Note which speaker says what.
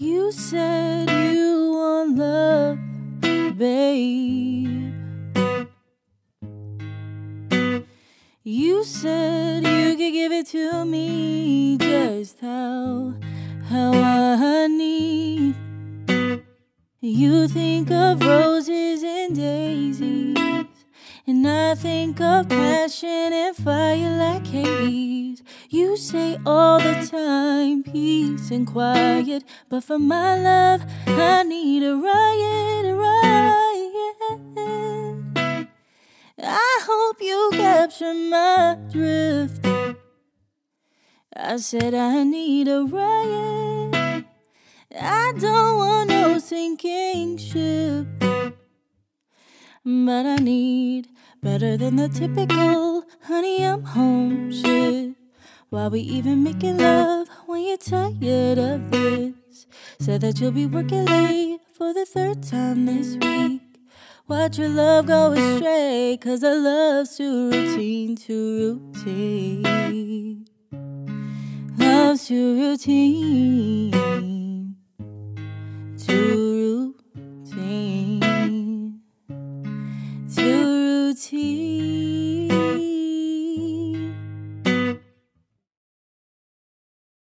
Speaker 1: You said you want love, babe. You said you could give it to me just how, how I need. You think of roses and daisies, and I think of passion and fire like Hades. You say all the time, peace and quiet, but for my love, I need a riot, a riot. I hope you capture my drift. I said I need a riot. I don't want no sinking ship. But I need better than the typical honey, I'm home. Why we even making love when you're tired of this? Said that you'll be working late for the third time this week. Watch your love go astray, cause I love's too routine, too routine. Love's too routine, too routine, too routine.